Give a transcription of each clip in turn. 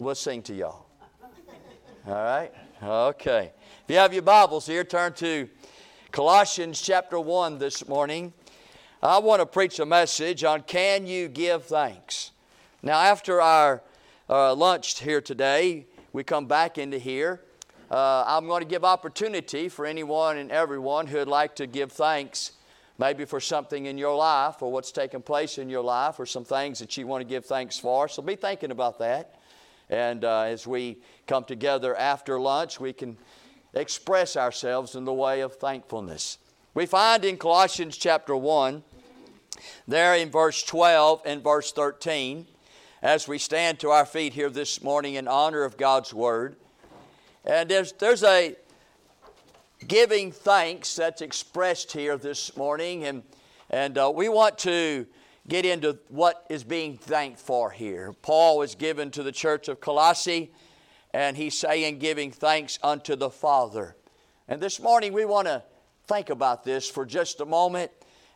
we'll sing to y'all. All right? Okay. If you have your Bibles here, turn to Colossians chapter 1 this morning. I want to preach a message on can you give thanks? Now, after our uh, lunch here today, we come back into here. Uh, I'm going to give opportunity for anyone and everyone who would like to give thanks, maybe for something in your life or what's taken place in your life or some things that you want to give thanks for. So be thinking about that. And uh, as we come together after lunch, we can express ourselves in the way of thankfulness. We find in Colossians chapter 1, there in verse 12 and verse 13, as we stand to our feet here this morning in honor of God's Word. And there's, there's a giving thanks that's expressed here this morning, and, and uh, we want to get into what is being thanked for here. Paul is given to the church of Colossae, and he's saying, giving thanks unto the Father. And this morning we want to think about this for just a moment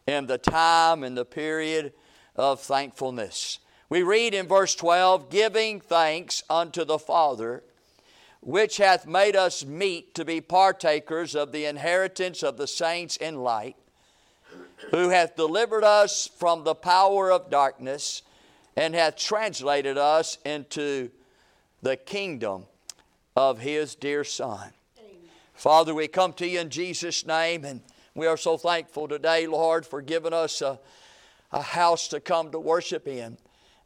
in the time and the period of thankfulness. We read in verse 12, giving thanks unto the Father, which hath made us meet to be partakers of the inheritance of the saints in light who hath delivered us from the power of darkness and hath translated us into the kingdom of his dear Son. Amen. Father, we come to you in Jesus' name, and we are so thankful today, Lord, for giving us a, a house to come to worship in.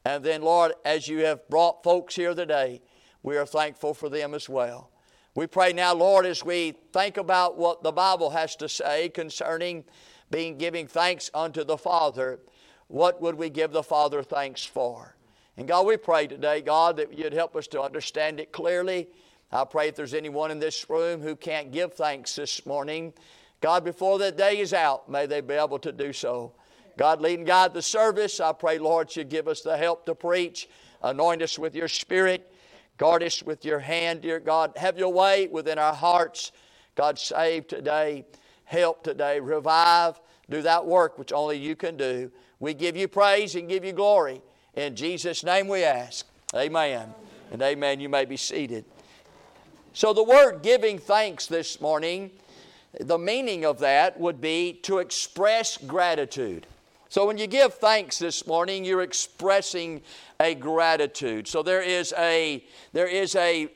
And then, Lord, as you have brought folks here today, we are thankful for them as well. We pray now, Lord, as we think about what the Bible has to say concerning being giving thanks unto the Father, what would we give the Father thanks for? And God, we pray today, God, that you'd help us to understand it clearly. I pray if there's anyone in this room who can't give thanks this morning, God, before that day is out, may they be able to do so. God, lead and guide the service. I pray, Lord, you give us the help to preach. Anoint us with your spirit. Guard us with your hand, dear God. Have your way within our hearts. God, save today help today. Revive, do that work which only you can do. We give you praise and give you glory. In Jesus' name we ask. Amen. And amen. You may be seated. So, the word giving thanks this morning, the meaning of that would be to express gratitude. So, when you give thanks this morning, you're expressing a gratitude. So, there is a, there is a,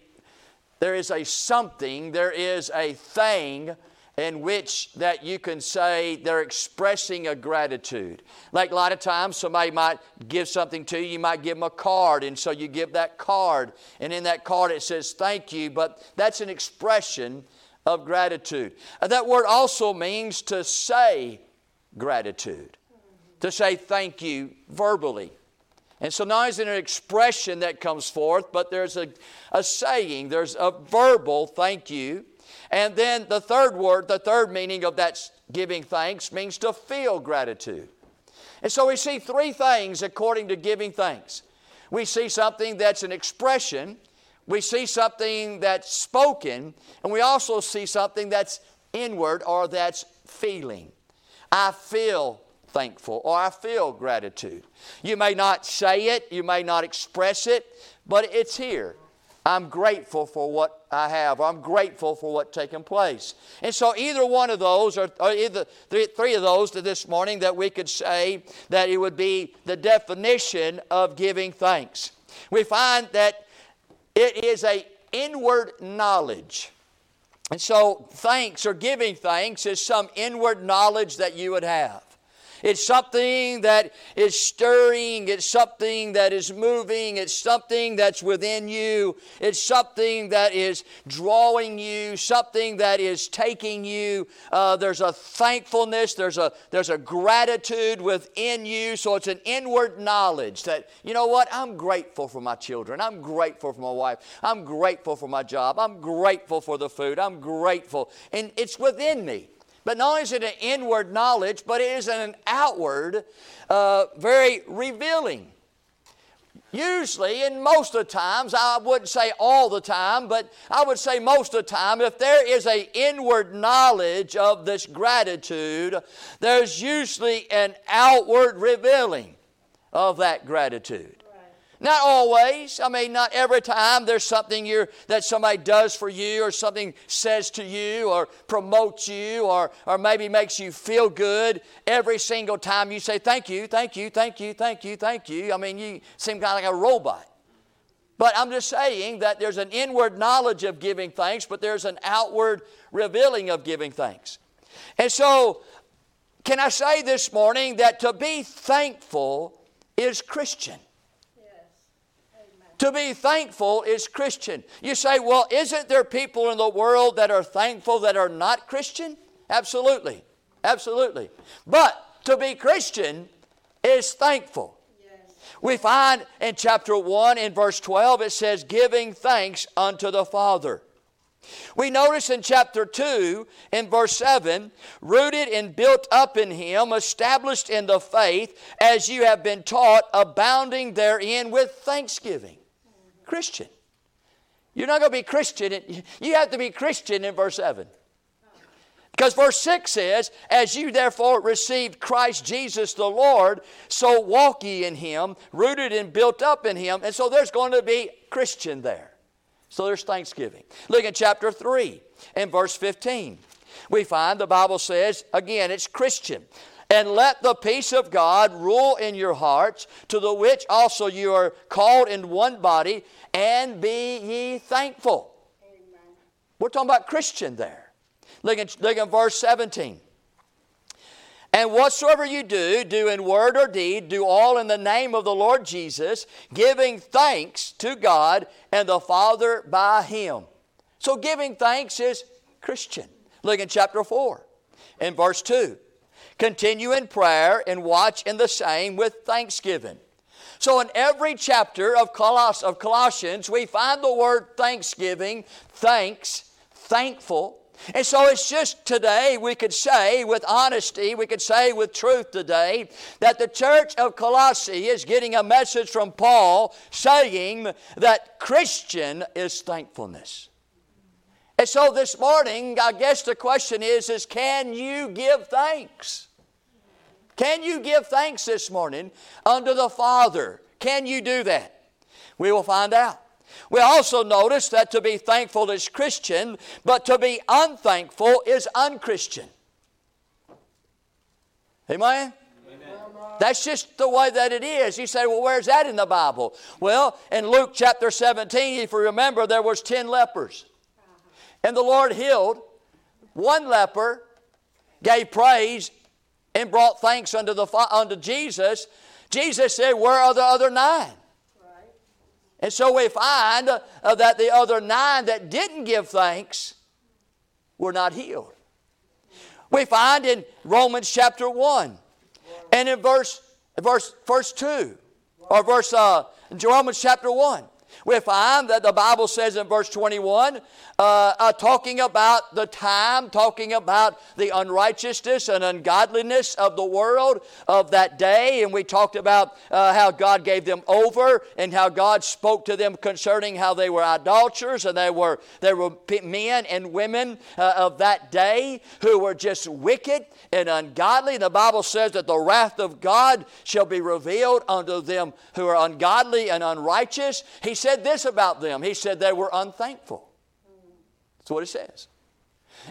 there is a something, there is a thing in which that you can say they're expressing a gratitude. Like a lot of times somebody might give something to you, you might give them a card, and so you give that card, and in that card it says thank you, but that's an expression of gratitude. Uh, that word also means to say gratitude, to say thank you verbally. And so now is an expression that comes forth, but there's a, a saying, there's a verbal thank you and then the third word, the third meaning of that giving thanks means to feel gratitude. And so we see three things according to giving thanks. We see something that's an expression, we see something that's spoken, and we also see something that's inward or that's feeling. I feel thankful or I feel gratitude. You may not say it, you may not express it, but it's here. I'm grateful for what I have. I'm grateful for what's taken place. And so, either one of those, or, or either three, three of those this morning, that we could say that it would be the definition of giving thanks. We find that it is a inward knowledge. And so, thanks or giving thanks is some inward knowledge that you would have. It's something that is stirring. It's something that is moving. It's something that's within you. It's something that is drawing you, something that is taking you. Uh, there's a thankfulness, there's a, there's a gratitude within you. So it's an inward knowledge that, you know what, I'm grateful for my children. I'm grateful for my wife. I'm grateful for my job. I'm grateful for the food. I'm grateful. And it's within me. But not only is it an inward knowledge, but it is an outward, uh, very revealing. Usually, and most of the times, I wouldn't say all the time, but I would say most of the time, if there is an inward knowledge of this gratitude, there's usually an outward revealing of that gratitude. Not always. I mean, not every time there's something that somebody does for you or something says to you or promotes you or, or maybe makes you feel good. Every single time you say, thank you, thank you, thank you, thank you, thank you. I mean, you seem kind of like a robot. But I'm just saying that there's an inward knowledge of giving thanks, but there's an outward revealing of giving thanks. And so, can I say this morning that to be thankful is Christian? To be thankful is Christian. You say, well, isn't there people in the world that are thankful that are not Christian? Absolutely. Absolutely. But to be Christian is thankful. Yes. We find in chapter 1 in verse 12 it says, giving thanks unto the Father. We notice in chapter 2, in verse 7, rooted and built up in Him, established in the faith, as you have been taught, abounding therein with thanksgiving. Christian. You're not going to be Christian. You have to be Christian in verse 7. Because verse 6 says, As you therefore received Christ Jesus the Lord, so walk ye in him, rooted and built up in him. And so there's going to be Christian there. So there's thanksgiving. Look at chapter 3 and verse 15. We find the Bible says, again, it's Christian. And let the peace of God rule in your hearts, to the which also you are called in one body, and be ye thankful. Amen. We're talking about Christian there. Look at, look at verse 17. And whatsoever you do, do in word or deed, do all in the name of the Lord Jesus, giving thanks to God and the Father by Him. So giving thanks is Christian. Look in chapter 4 in verse 2. Continue in prayer and watch in the same with thanksgiving. So, in every chapter of, Coloss- of Colossians, we find the word thanksgiving, thanks, thankful. And so it's just today we could say with honesty, we could say with truth today that the church of Colossae is getting a message from Paul saying that Christian is thankfulness. And so this morning, I guess the question is, is can you give thanks? Can you give thanks this morning unto the Father? Can you do that? We will find out. We also notice that to be thankful is Christian, but to be unthankful is unchristian. Amen? That's just the way that it is. You say, well, where's that in the Bible? Well, in Luke chapter 17, if you remember, there was 10 lepers. And the Lord healed one leper, gave praise, and brought thanks unto, the, unto Jesus, Jesus said, Where are the other nine? And so we find uh, that the other nine that didn't give thanks were not healed. We find in Romans chapter 1 and in verse, verse, verse 2 or verse uh, Romans chapter 1 we find that the Bible says in verse 21, uh, uh, talking about the time, talking about the unrighteousness and ungodliness of the world of that day. And we talked about uh, how God gave them over and how God spoke to them concerning how they were idolaters and they were, they were men and women uh, of that day who were just wicked and ungodly. And the Bible says that the wrath of God shall be revealed unto them who are ungodly and unrighteous. He said this about them. He said they were unthankful. That's what it says.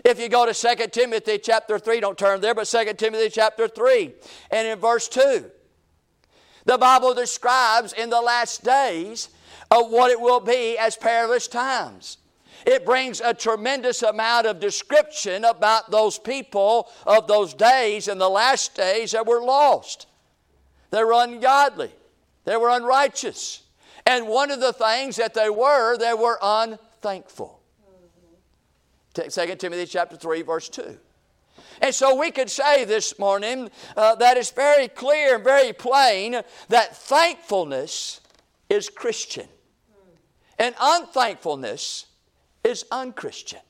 If you go to 2 Timothy chapter 3, don't turn there, but 2 Timothy chapter 3, and in verse 2, the Bible describes in the last days of what it will be as perilous times. It brings a tremendous amount of description about those people of those days and the last days that were lost. They were ungodly, they were unrighteous. And one of the things that they were, they were unthankful. 2 Timothy chapter 3, verse 2. And so we could say this morning uh, that it's very clear and very plain that thankfulness is Christian. And unthankfulness is unchristian.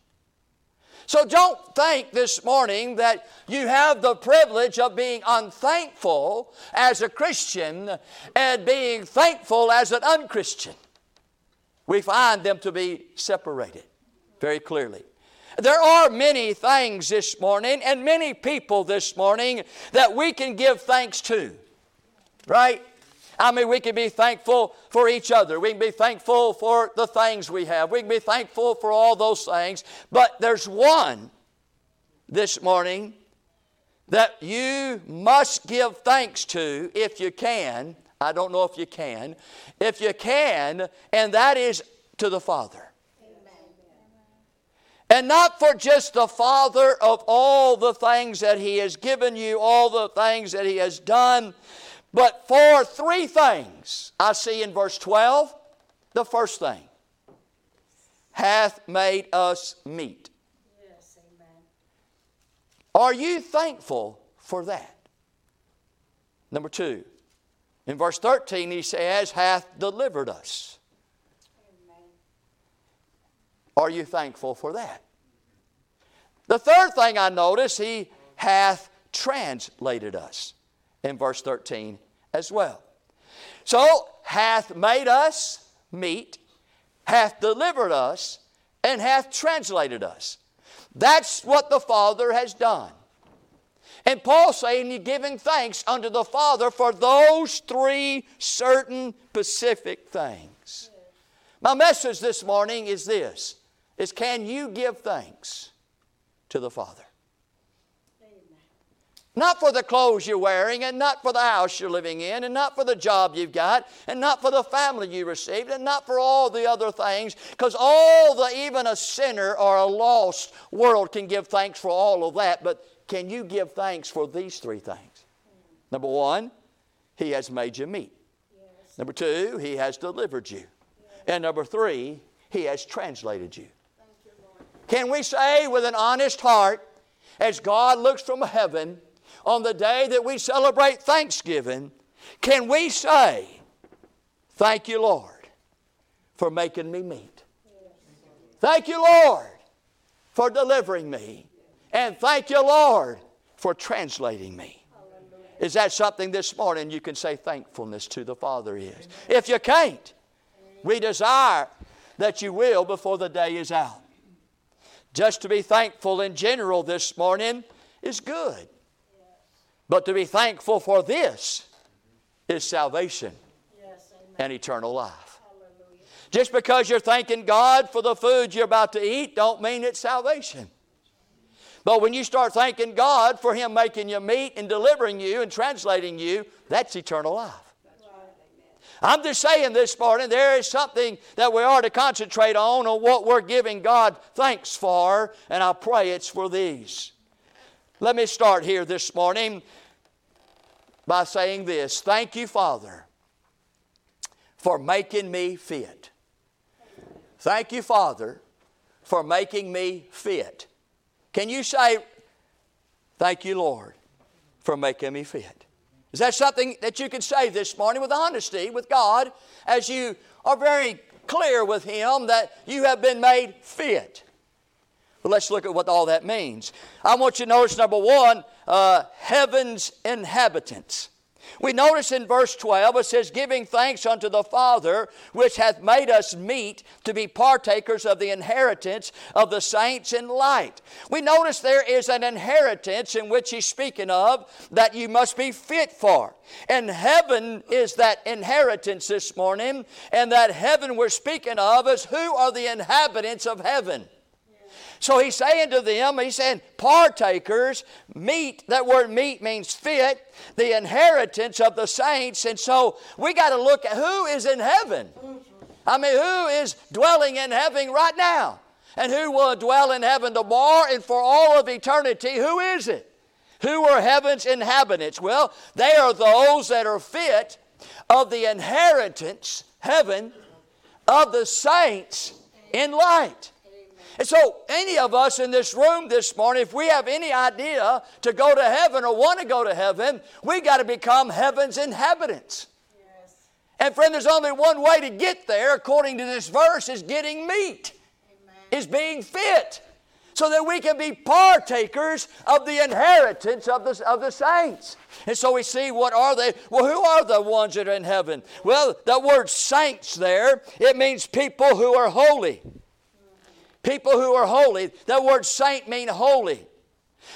So don't think this morning that you have the privilege of being unthankful as a Christian and being thankful as an unchristian. We find them to be separated very clearly. There are many things this morning and many people this morning that we can give thanks to, right? I mean, we can be thankful for each other. We can be thankful for the things we have. We can be thankful for all those things. But there's one this morning that you must give thanks to if you can. I don't know if you can. If you can, and that is to the Father. And not for just the Father of all the things that He has given you, all the things that He has done, but for three things I see in verse 12. The first thing hath made us meet. Yes, amen. Are you thankful for that? Number two, in verse 13, he says, hath delivered us. Amen. Are you thankful for that? The third thing I notice, he hath translated us in verse 13 as well. So, hath made us meet, hath delivered us, and hath translated us. That's what the Father has done. And Paul saying he's giving thanks unto the Father for those three certain specific things. My message this morning is this is can you give thanks to the Father? Not for the clothes you're wearing, and not for the house you're living in, and not for the job you've got, and not for the family you received, and not for all the other things, because all the, even a sinner or a lost world can give thanks for all of that, but can you give thanks for these three things? Number one, He has made you meet. Yes. Number two, He has delivered you. Yes. And number three, He has translated you. you can we say with an honest heart, as God looks from heaven, on the day that we celebrate Thanksgiving, can we say, Thank you, Lord, for making me meet? Thank you, Lord, for delivering me. And thank you, Lord, for translating me. Is that something this morning you can say thankfulness to the Father is? If you can't, we desire that you will before the day is out. Just to be thankful in general this morning is good. But to be thankful for this is salvation yes, and eternal life. Hallelujah. Just because you're thanking God for the food you're about to eat don't mean it's salvation. But when you start thanking God for Him making you meet and delivering you and translating you, that's eternal life. I'm just saying this morning, there is something that we are to concentrate on, on what we're giving God thanks for, and I pray it's for these. Let me start here this morning by saying this Thank you, Father, for making me fit. Thank you, Father, for making me fit. Can you say, Thank you, Lord, for making me fit? Is that something that you can say this morning with honesty with God as you are very clear with Him that you have been made fit? Well, let's look at what all that means. I want you to notice number one, uh, heaven's inhabitants. We notice in verse 12 it says, Giving thanks unto the Father, which hath made us meet to be partakers of the inheritance of the saints in light. We notice there is an inheritance in which he's speaking of that you must be fit for. And heaven is that inheritance this morning, and that heaven we're speaking of is who are the inhabitants of heaven. So he's saying to them, he's saying, partakers, meet, that word meet means fit, the inheritance of the saints. And so we got to look at who is in heaven. I mean, who is dwelling in heaven right now? And who will dwell in heaven tomorrow and for all of eternity? Who is it? Who are heaven's inhabitants? Well, they are those that are fit of the inheritance, heaven, of the saints in light. And so, any of us in this room this morning, if we have any idea to go to heaven or want to go to heaven, we got to become heaven's inhabitants. Yes. And friend, there's only one way to get there, according to this verse, is getting meet, Amen. is being fit, so that we can be partakers of the inheritance of the, of the saints. And so we see what are they? Well, who are the ones that are in heaven? Well, the word saints there, it means people who are holy. People who are holy. That word saint mean holy.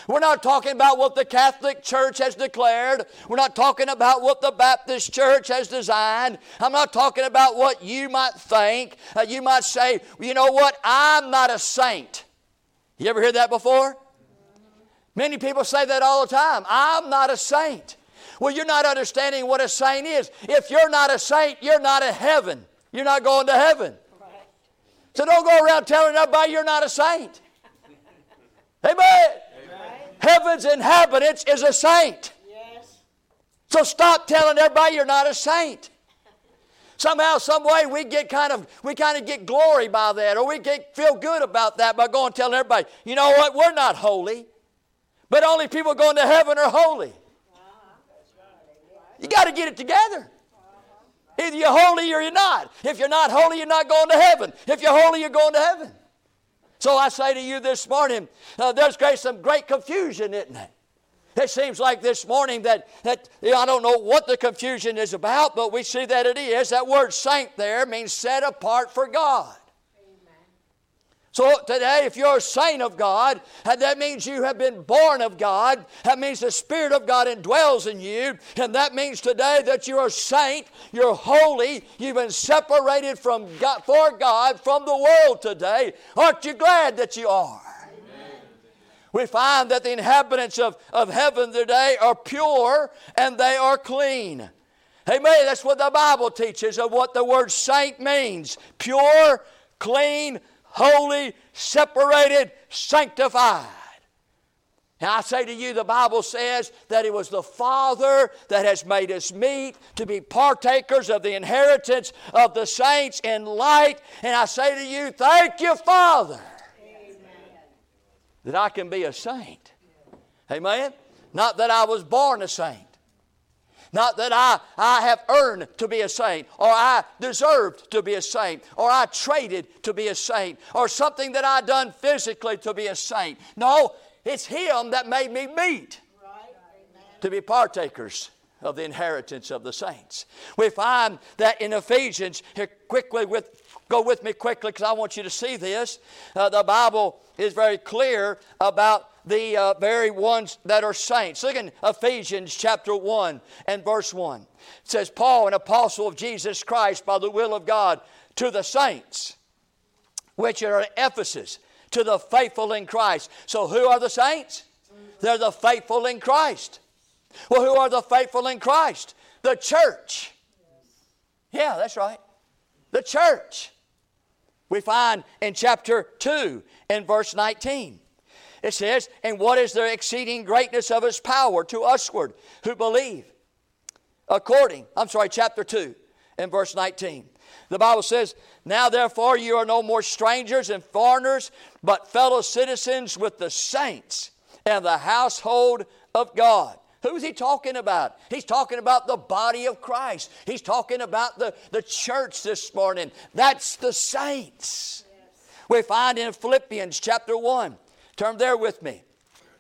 We're not talking about what the Catholic Church has declared. We're not talking about what the Baptist Church has designed. I'm not talking about what you might think. Uh, you might say, you know what? I'm not a saint. You ever heard that before? Many people say that all the time. I'm not a saint. Well, you're not understanding what a saint is. If you're not a saint, you're not in heaven. You're not going to heaven. So don't go around telling everybody you're not a saint. Amen. Amen. Heaven's inhabitants is a saint. Yes. So stop telling everybody you're not a saint. Somehow, some way, we get kind of we kind of get glory by that, or we get feel good about that by going and telling everybody, you know what, we're not holy, but only people going to heaven are holy. Ah, you got to get it together. Either you're holy or you're not. If you're not holy, you're not going to heaven. If you're holy, you're going to heaven. So I say to you this morning, uh, there's great, some great confusion, isn't it? It seems like this morning that, that you know, I don't know what the confusion is about, but we see that it is. That word saint there means set apart for God. So today, if you're a saint of God, that means you have been born of God. That means the Spirit of God indwells in you. And that means today that you're a saint, you're holy, you've been separated from God, for God from the world today. Aren't you glad that you are? we find that the inhabitants of, of heaven today are pure and they are clean. Amen. That's what the Bible teaches of what the word saint means pure, clean, holy, separated, sanctified. And I say to you, the Bible says that it was the Father that has made us meet to be partakers of the inheritance of the saints in light. And I say to you, thank you, Father, Amen. that I can be a saint. Amen? Not that I was born a saint. Not that I, I have earned to be a saint, or I deserved to be a saint, or I traded to be a saint, or something that I done physically to be a saint. No, it's Him that made me meet to be partakers of the inheritance of the saints. We find that in Ephesians, here quickly with go with me quickly because I want you to see this. Uh, the Bible is very clear about the uh, very ones that are saints. Look in Ephesians chapter 1 and verse 1. It says, Paul, an apostle of Jesus Christ by the will of God, to the saints which are at Ephesus, to the faithful in Christ. So, who are the saints? They're the faithful in Christ. Well, who are the faithful in Christ? The church. Yeah, that's right. The church. We find in chapter 2 and verse 19. It says, And what is the exceeding greatness of his power to usward who believe? According, I'm sorry, chapter 2 and verse 19. The Bible says, Now therefore you are no more strangers and foreigners, but fellow citizens with the saints and the household of God. Who's he talking about? He's talking about the body of Christ. He's talking about the, the church this morning. That's the saints. Yes. We find in Philippians chapter 1 Turn there with me.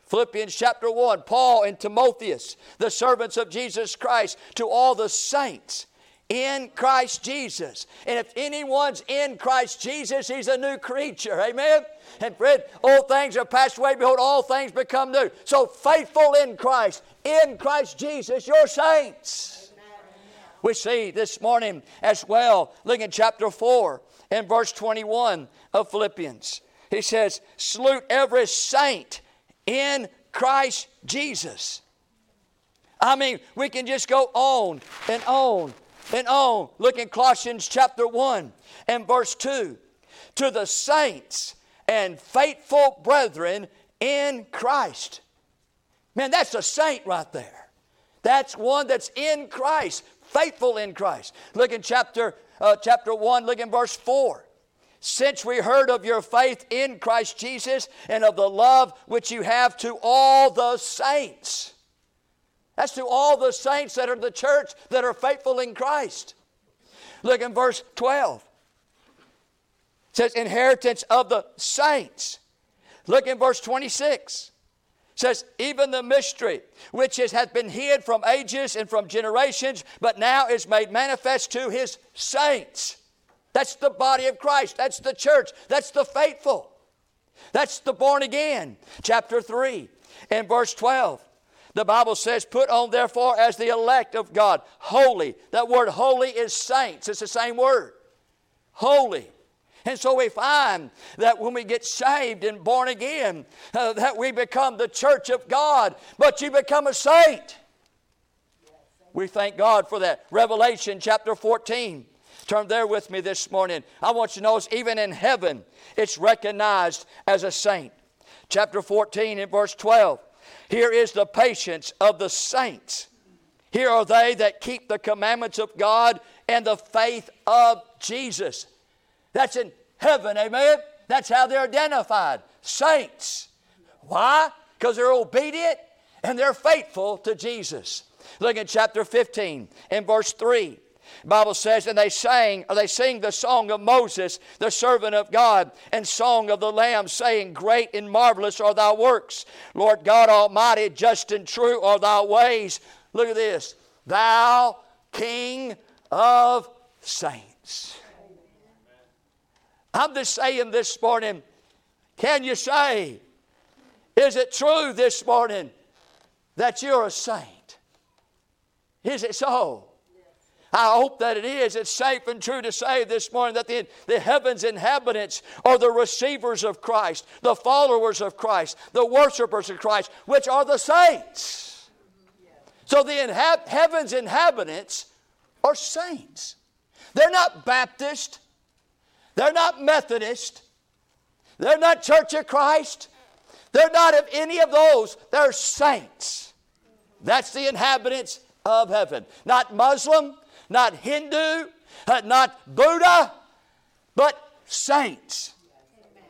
Philippians chapter 1, Paul and Timotheus, the servants of Jesus Christ, to all the saints in Christ Jesus. And if anyone's in Christ Jesus, he's a new creature. Amen? And Fred, old things are passed away, behold, all things become new. So faithful in Christ, in Christ Jesus, your saints. We see this morning as well, look in chapter 4 and verse 21 of Philippians. He says, Salute every saint in Christ Jesus. I mean, we can just go on and on and on. Look in Colossians chapter 1 and verse 2. To the saints and faithful brethren in Christ. Man, that's a saint right there. That's one that's in Christ, faithful in Christ. Look in chapter, uh, chapter 1, look in verse 4 since we heard of your faith in Christ Jesus and of the love which you have to all the saints. That's to all the saints that are the church that are faithful in Christ. Look in verse 12. It says, inheritance of the saints. Look in verse 26. It says, even the mystery which is, has been hid from ages and from generations, but now is made manifest to his saints. That's the body of Christ. That's the church. That's the faithful. That's the born again. Chapter 3 In verse 12, the Bible says, Put on therefore as the elect of God, holy. That word holy is saints, it's the same word. Holy. And so we find that when we get saved and born again, uh, that we become the church of God, but you become a saint. We thank God for that. Revelation chapter 14. Turn there with me this morning. I want you to notice, even in heaven, it's recognized as a saint. Chapter 14 and verse 12. Here is the patience of the saints. Here are they that keep the commandments of God and the faith of Jesus. That's in heaven, amen? That's how they're identified. Saints. Why? Because they're obedient and they're faithful to Jesus. Look at chapter 15 and verse 3. Bible says, and they sang, or they sing the song of Moses, the servant of God, and song of the Lamb, saying, Great and marvelous are thy works, Lord God Almighty, just and true are thy ways. Look at this. Thou King of saints. I'm just saying this morning, can you say, is it true this morning that you're a saint? Is it so? I hope that it is. It's safe and true to say this morning that the, the heavens inhabitants are the receivers of Christ, the followers of Christ, the worshipers of Christ, which are the saints. So the inhab- heavens inhabitants are saints. They're not Baptist, they're not Methodist, they're not Church of Christ, they're not of any of those. They're saints. That's the inhabitants of heaven. Not Muslim, not Hindu, uh, not Buddha, but saints.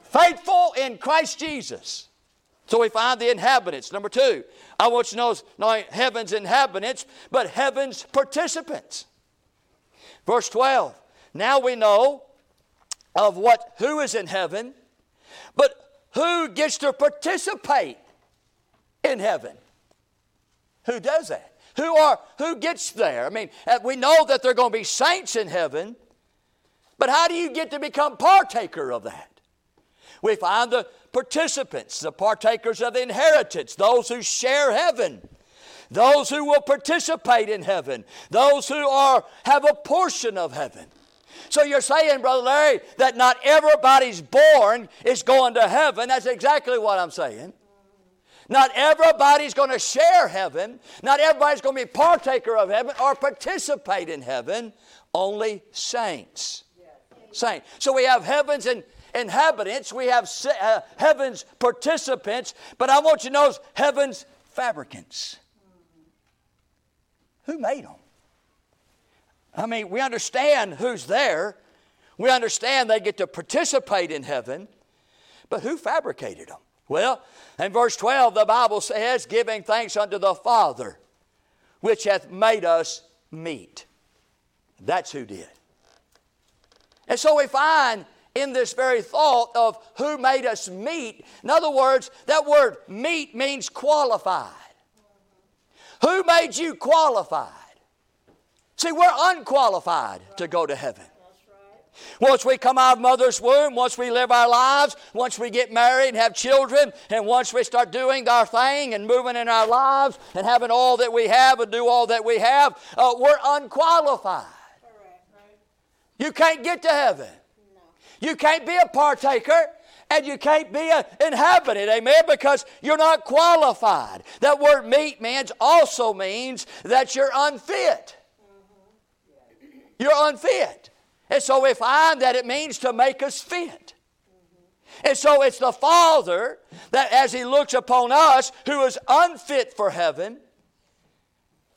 Faithful in Christ Jesus. So we find the inhabitants. Number two, I want you to know not heaven's inhabitants, but heaven's participants. Verse 12. Now we know of what who is in heaven, but who gets to participate in heaven? Who does that? Who are who gets there? I mean, uh, we know that there are going to be saints in heaven, but how do you get to become partaker of that? We find the participants, the partakers of the inheritance, those who share heaven, those who will participate in heaven, those who are have a portion of heaven. So you're saying, Brother Larry, that not everybody's born is going to heaven. That's exactly what I'm saying. Not everybody's going to share heaven. Not everybody's going to be partaker of heaven or participate in heaven. Only saints. Saints. So we have heavens and inhabitants. We have uh, heaven's participants. But I want you to know heaven's fabricants. Who made them? I mean, we understand who's there. We understand they get to participate in heaven. But who fabricated them? Well, in verse 12, the Bible says, giving thanks unto the Father, which hath made us meet. That's who did. And so we find in this very thought of who made us meet, in other words, that word meet means qualified. Who made you qualified? See, we're unqualified to go to heaven. Once we come out of mother's womb, once we live our lives, once we get married and have children, and once we start doing our thing and moving in our lives and having all that we have and do all that we have, uh, we're unqualified. You can't get to heaven. You can't be a partaker and you can't be an inhabitant, amen, because you're not qualified. That word meet means also means that you're unfit. You're unfit. And so we find that it means to make us fit. And so it's the Father that, as He looks upon us, who is unfit for heaven,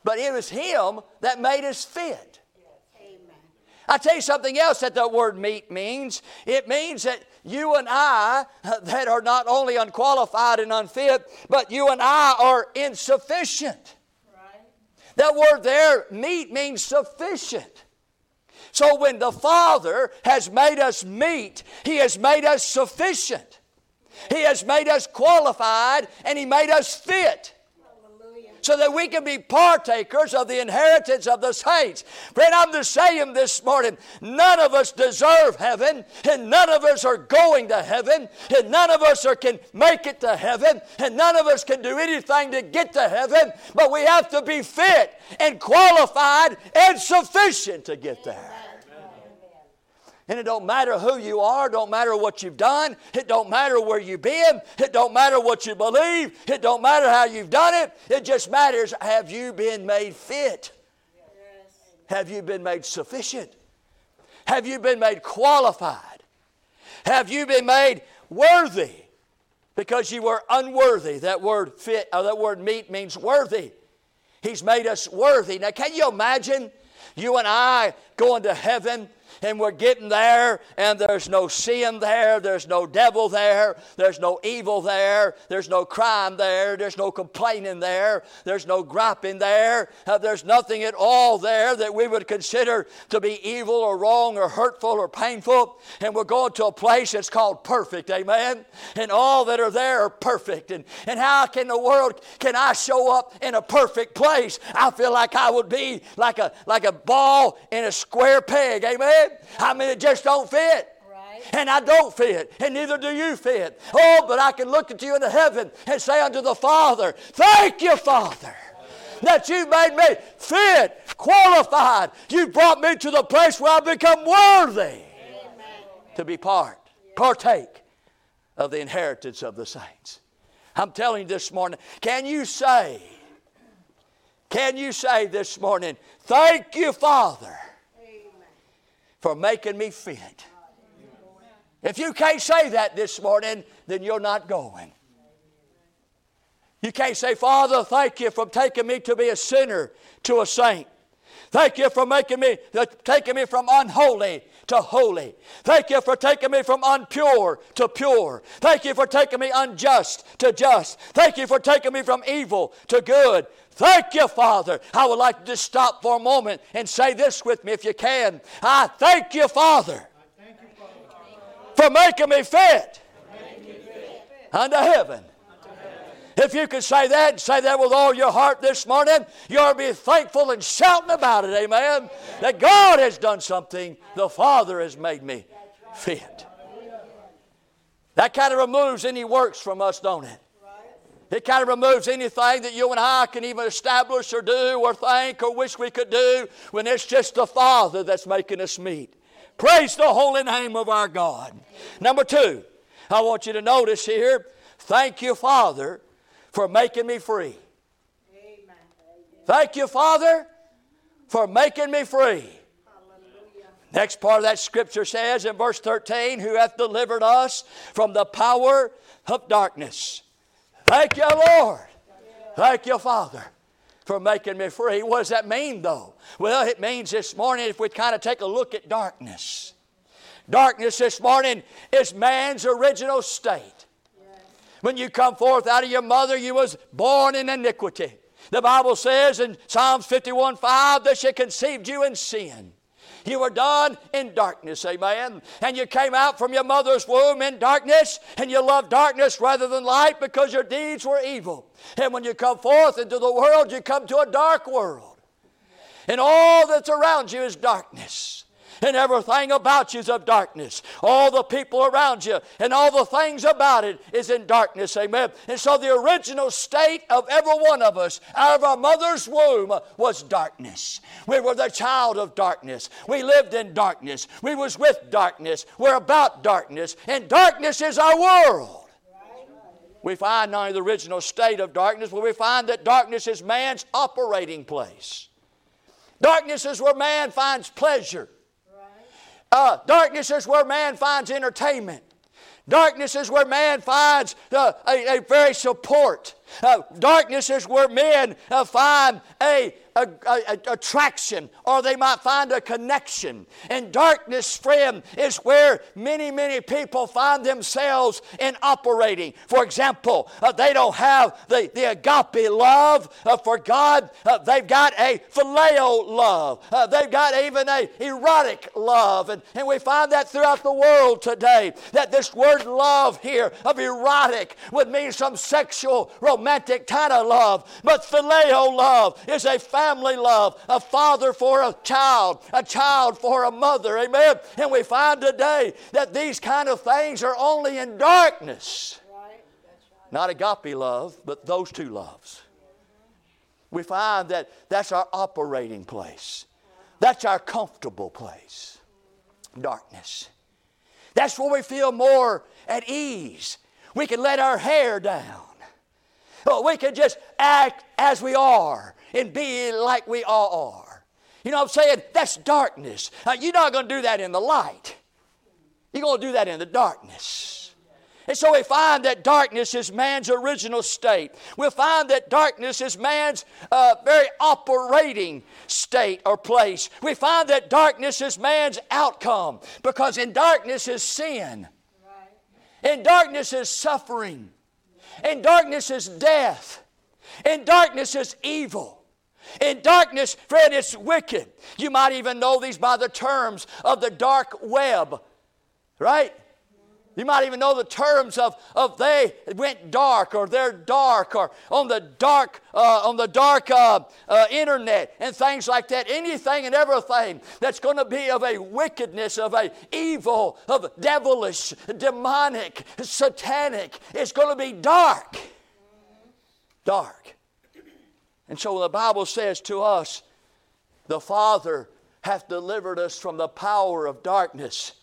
but it was Him that made us fit. I tell you something else that the word meet means. It means that you and I, uh, that are not only unqualified and unfit, but you and I are insufficient. Right. That word there, meet, means sufficient. So when the Father has made us meet, He has made us sufficient. He has made us qualified and He made us fit. So that we can be partakers of the inheritance of the saints. Friend, I'm just saying this morning, none of us deserve heaven, and none of us are going to heaven, and none of us are, can make it to heaven, and none of us can do anything to get to heaven, but we have to be fit and qualified and sufficient to get there. And it don't matter who you are, don't matter what you've done, it don't matter where you've been, it don't matter what you believe, it don't matter how you've done it. It just matters have you been made fit? Have you been made sufficient? Have you been made qualified? Have you been made worthy? Because you were unworthy. That word fit, or that word meet means worthy. He's made us worthy. Now, can you imagine you and I going to heaven and we're getting there, and there's no sin there, there's no devil there, there's no evil there, there's no crime there, there's no complaining there, there's no griping there, uh, there's nothing at all there that we would consider to be evil or wrong or hurtful or painful. And we're going to a place that's called perfect, amen? And all that are there are perfect. And, and how can the world, can I show up in a perfect place? I feel like I would be like a, like a ball in a square peg, amen? I mean, it just don't fit. And I don't fit, and neither do you fit. Oh, but I can look at you in the heaven and say unto the Father, Thank you, Father, that you made me fit, qualified. You brought me to the place where I become worthy Amen. to be part, partake of the inheritance of the saints. I'm telling you this morning, can you say, can you say this morning, Thank you, Father? For making me fit. If you can't say that this morning, then you're not going. You can't say, Father, thank you for taking me to be a sinner to a saint. Thank you for making me, uh, taking me from unholy to holy. Thank you for taking me from unpure to pure. Thank you for taking me unjust to just. Thank you for taking me from evil to good. Thank you, Father. I would like to just stop for a moment and say this with me if you can. I thank you, Father, for making me fit unto heaven. If you could say that and say that with all your heart this morning, you ought to be thankful and shouting about it, amen. That God has done something, the Father has made me fit. That kind of removes any works from us, don't it? It kind of removes anything that you and I can even establish or do or think or wish we could do when it's just the Father that's making us meet. Praise the holy name of our God. Number two, I want you to notice here thank you, Father, for making me free. Amen. Thank you, Father, for making me free. Next part of that scripture says in verse 13, Who hath delivered us from the power of darkness Thank you, Lord. Thank you, Father, for making me free. What does that mean, though? Well, it means this morning, if we kind of take a look at darkness, darkness this morning is man's original state. When you come forth out of your mother, you was born in iniquity. The Bible says in Psalms 51 5 that she conceived you in sin. You were done in darkness, amen. And you came out from your mother's womb in darkness, and you loved darkness rather than light because your deeds were evil. And when you come forth into the world, you come to a dark world. And all that's around you is darkness and everything about you is of darkness. All the people around you and all the things about it is in darkness. Amen. And so the original state of every one of us out of our mother's womb was darkness. We were the child of darkness. We lived in darkness. We was with darkness. We're about darkness. And darkness is our world. We find not only the original state of darkness, but we find that darkness is man's operating place. Darkness is where man finds pleasure. Uh, darkness is where man finds entertainment. Darkness is where man finds uh, a, a, very support. Uh, darkness is where men uh, find a, a, a, attraction or they might find a connection. And darkness, friend, is where many, many people find themselves in operating. For example, uh, they don't have the, the agape love uh, for God, uh, they've got a phileo love, uh, they've got even a erotic love. And, and we find that throughout the world today that this word love here of erotic would mean some sexual, romantic kind of love. But phileo love is a family love, a father for a child, a child for a mother. Amen. And we find today that these kind of things are only in darkness. Not agape love, but those two loves. We find that that's our operating place. That's our comfortable place. Darkness. That's where we feel more at ease. We can let our hair down. We can just act as we are and be like we all are. You know what I'm saying? That's darkness. Now, you're not going to do that in the light. You're going to do that in the darkness. And so we find that darkness is man's original state. We'll find that darkness is man's uh, very operating state or place. We find that darkness is man's outcome because in darkness is sin. In darkness is suffering. In darkness is death. In darkness is evil. In darkness, friend, it's wicked. You might even know these by the terms of the dark web, right? You might even know the terms of, of they went dark or they're dark or on the dark, uh, on the dark uh, uh, internet and things like that. Anything and everything that's going to be of a wickedness, of a evil, of devilish, demonic, satanic, it's going to be dark. Dark. And so the Bible says to us, the Father hath delivered us from the power of darkness.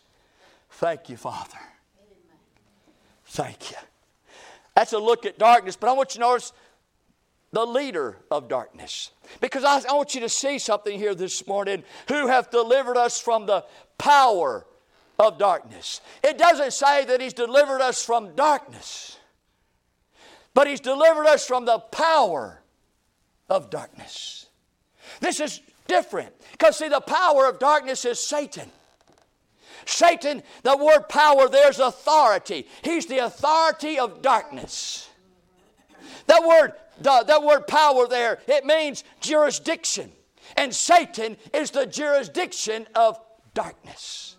Thank you, Father. Thank you. That's a look at darkness, but I want you to notice the leader of darkness. Because I, I, want you to see something here this morning who hath delivered us from the power of darkness. It doesn't say that he's delivered us from darkness, but he's delivered us from the power of darkness. This is different because, see, the power of darkness is Satan. Satan, the word power, there's authority. He's the authority of darkness. That word, the, that word power there, it means jurisdiction. And Satan is the jurisdiction of darkness.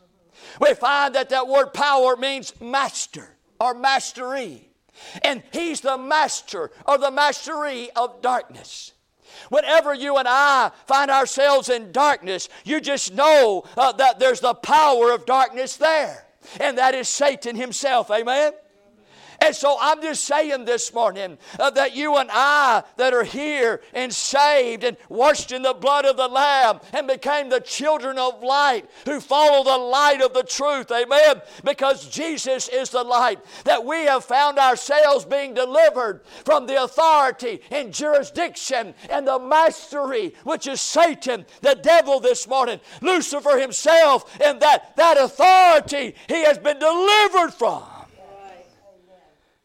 We find that that word power means master or mastery. And he's the master or the mastery of darkness. Whenever you and I find ourselves in darkness, you just know uh, that there's the power of darkness there. And that is Satan himself. Amen? And so I'm just saying this morning uh, that you and I that are here and saved and washed in the blood of the Lamb and became the children of light who follow the light of the truth. Amen. Because Jesus is the light, that we have found ourselves being delivered from the authority and jurisdiction and the mastery, which is Satan, the devil this morning, Lucifer himself, and that, that authority he has been delivered from.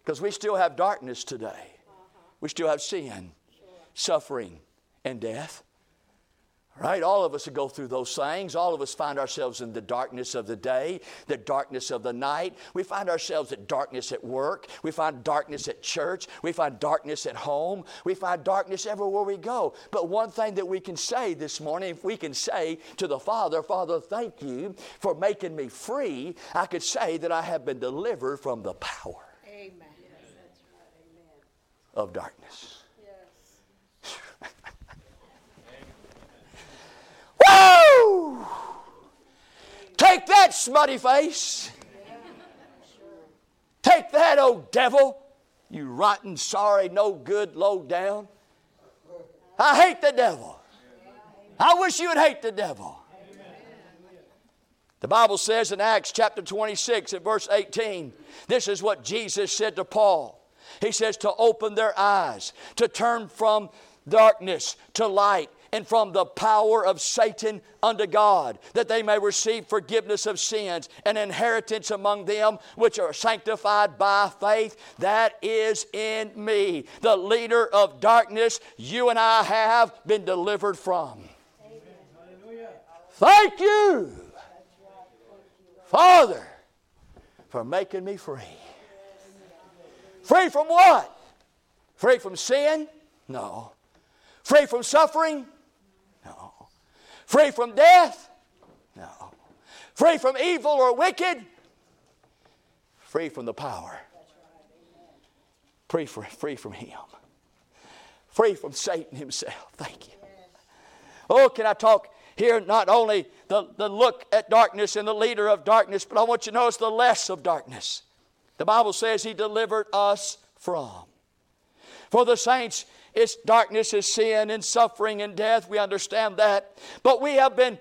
Because we still have darkness today. We still have sin, suffering, and death. Right? All of us go through those things. All of us find ourselves in the darkness of the day, the darkness of the night. We find ourselves at darkness at work. We find darkness at church. We find darkness at home. We find darkness everywhere we go. But one thing that we can say this morning, if we can say to the Father, Father, thank you for making me free, I could say that I have been delivered from the power of darkness. Yes. Woo! Take that, smutty face. Take that, old devil. You rotten, sorry, no good, low down. I hate the devil. I wish you would hate the devil. The Bible says in Acts chapter 26 and verse 18, this is what Jesus said to Paul. He says to open their eyes, to turn from darkness to light and from the power of Satan unto God, that they may receive forgiveness of sins and inheritance among them which are sanctified by faith. That is in me, the leader of darkness you and I have been delivered from. Thank you, Father, for making me free. Free from what? Free from sin? No. Free from suffering? No. Free from death? No. Free from evil or wicked? Free from the power. Free, for, free from Him. Free from Satan himself. Thank you. Oh, can I talk here not only the, the look at darkness and the leader of darkness, but I want you to notice the less of darkness. The Bible says He delivered us from. For the saints, it's darkness is sin and suffering and death. We understand that. But we have been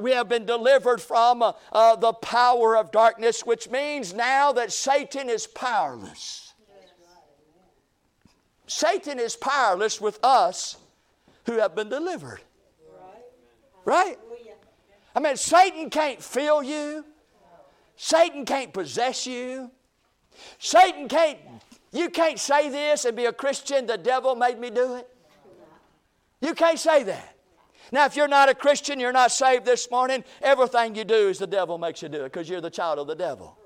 we have been delivered from uh, uh, the power of darkness, which means now that Satan is powerless. Satan is powerless with us who have been delivered. Right? I mean, Satan can't fill you, Satan can't possess you, Satan can't you can't say this and be a Christian, the devil made me do it. You can't say that. Now, if you're not a Christian, you're not saved this morning, everything you do is the devil makes you do it because you're the child of the devil.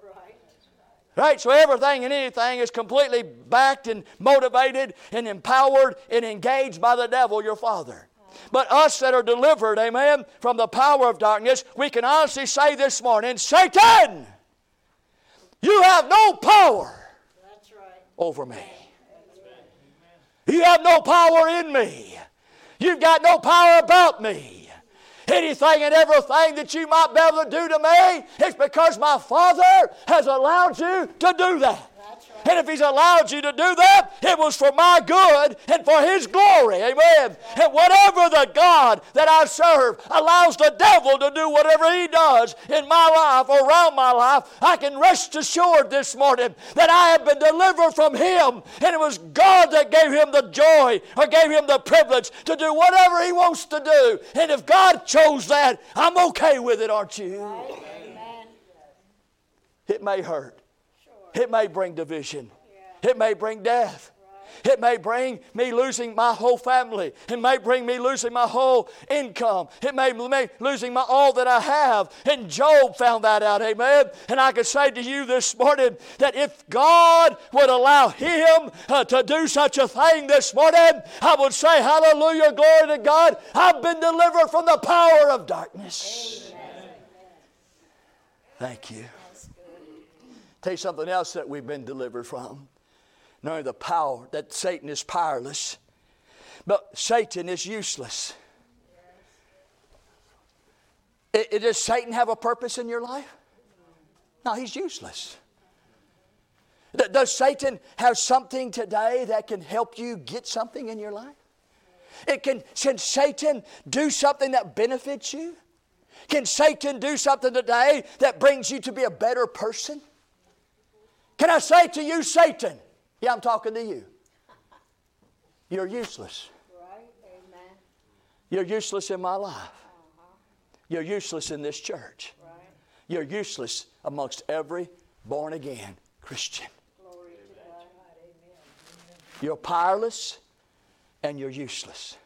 Right. So everything and anything is completely backed and motivated and empowered and engaged by the devil, your father. But us that are delivered, amen, from the power of darkness, we can honestly say this morning Satan, you have no power over me. You have no power in me. You've got no power about me. Anything and everything that you might be able to do to me, it's because my Father has allowed you to do that. And if He's allowed you to do that, it was for my good and for His glory. Amen. And whatever the God that I serve allows the devil to do whatever he does in my life or around my life, I can rest assured this morning that I have been delivered from him. And it was God that gave him the joy or gave him the privilege to do whatever he wants to do. And if God chose that, I'm okay with it, aren't you? Amen. It may hurt. It may bring division. It may bring death. It may bring me losing my whole family. It may bring me losing my whole income. It may be losing my all that I have. And Job found that out, amen. And I can say to you this morning that if God would allow him uh, to do such a thing this morning, I would say, Hallelujah, glory to God. I've been delivered from the power of darkness. Amen. Thank you. Tell you something else that we've been delivered from. Knowing the power, that Satan is powerless, but Satan is useless. It, it, does Satan have a purpose in your life? No, he's useless. Does Satan have something today that can help you get something in your life? It can, can Satan do something that benefits you? Can Satan do something today that brings you to be a better person? Can I say to you, Satan? Yeah, I'm talking to you. You're useless. Right? Amen. You're useless in my life. Uh-huh. You're useless in this church. Right. You're useless amongst every born again Christian. You're powerless and you're useless.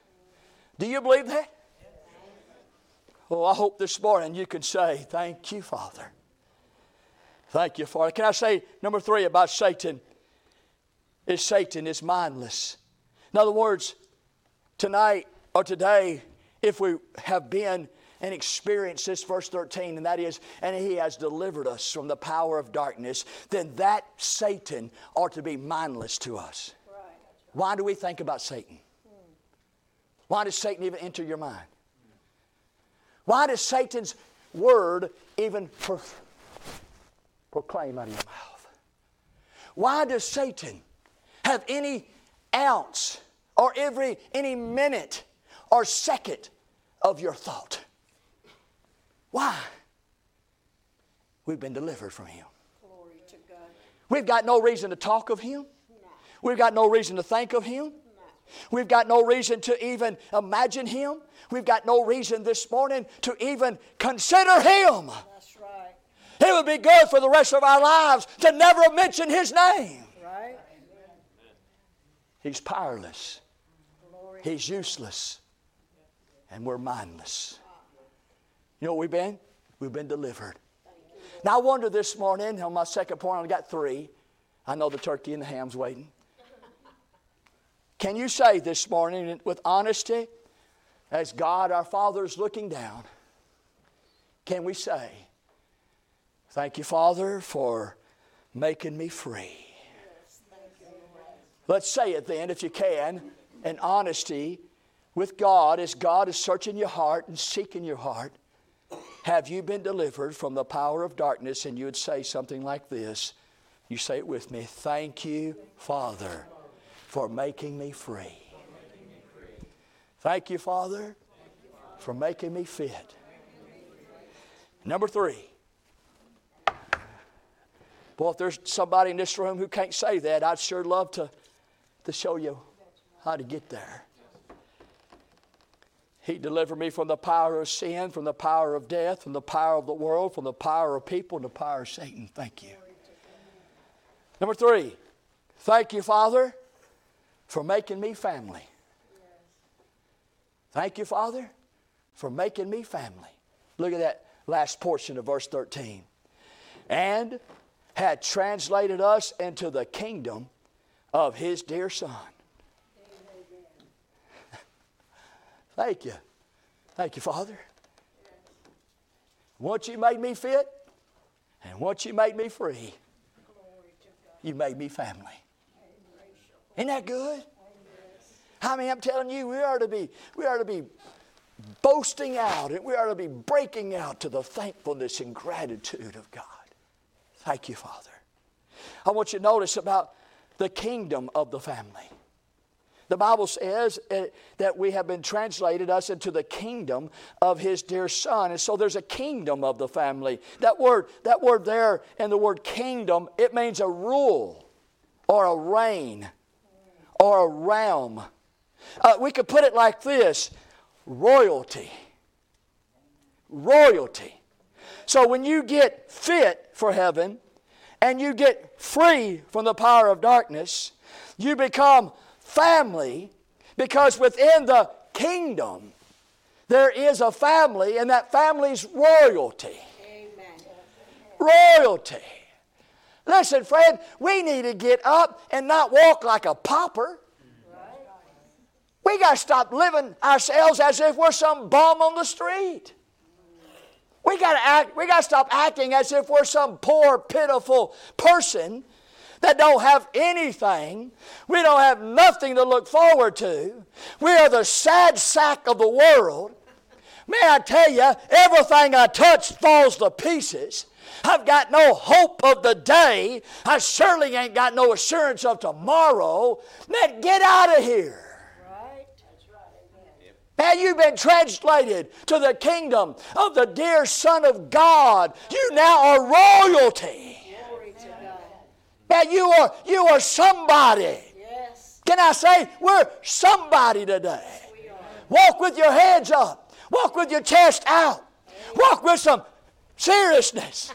Do you believe that? Well, I hope this morning you can say, Thank you, Father. Thank you, Father. Can I say number three about Satan? Is Satan is mindless. In other words, tonight or today, if we have been and experienced this, verse 13, and that is, and he has delivered us from the power of darkness, then that Satan ought to be mindless to us. Why do we think about Satan? Why does Satan even enter your mind? Why does Satan's word even proclaim out of your mouth. Why does Satan have any ounce or every any minute or second of your thought? Why? We've been delivered from him. We've got no reason to talk of him. We've got no reason to think of him. We've got no reason to even imagine Him. We've got no reason this morning to even consider Him. It would be good for the rest of our lives to never mention His name. Right? He's powerless, Glory. He's useless, and we're mindless. You know what we've been? We've been delivered. Now, I wonder this morning, on my second point, I only got three. I know the turkey and the ham's waiting. Can you say this morning with honesty, as God our Father is looking down, can we say, Thank you, Father, for making me free? Let's say it then, if you can, in honesty with God, as God is searching your heart and seeking your heart. Have you been delivered from the power of darkness? And you would say something like this. You say it with me. Thank you, Father, for making me free. Thank you, Father, for making me fit. Number three. Boy, if there's somebody in this room who can't say that, I'd sure love to, to show you how to get there. He delivered me from the power of sin, from the power of death, from the power of the world, from the power of people, and the power of Satan. Thank you. Number three, thank you, Father, for making me family. Thank you, Father, for making me family. Look at that last portion of verse 13. And had translated us into the kingdom of his dear Son. Thank you. Thank you, Father. Once you made me fit, and once you made me free, you made me family. Isn't that good? I mean, I'm telling you, we are to be, we are to be boasting out and we are to be breaking out to the thankfulness and gratitude of God. Thank you, Father. I want you to notice about the kingdom of the family. The Bible says uh, that we have been translated us into the kingdom of his dear son. And so there's a kingdom of the family. That word, that word there and the word kingdom, it means a rule or a reign or a realm. Uh, we could put it like this royalty. Royalty. So when you get fit for heaven and you get free from the power of darkness, you become family because within the kingdom there is a family and that family's royalty. Amen. Royalty. Listen, friend, we need to get up and not walk like a pauper. We got to stop living ourselves as if we're some bum on the street. We got to act. We got to stop acting as if we're some poor, pitiful person that don't have anything. We don't have nothing to look forward to. We are the sad sack of the world. May I tell you, everything I touch falls to pieces. I've got no hope of the day. I surely ain't got no assurance of tomorrow. Man, get out of here. Right? That's right. Amen. Man, you've been translated to the kingdom of the dear Son of God. You now are royalty. Man, you are, you are somebody. Yes. Can I say, we're somebody today? We. Walk with your heads up, walk with your chest out, walk with some seriousness,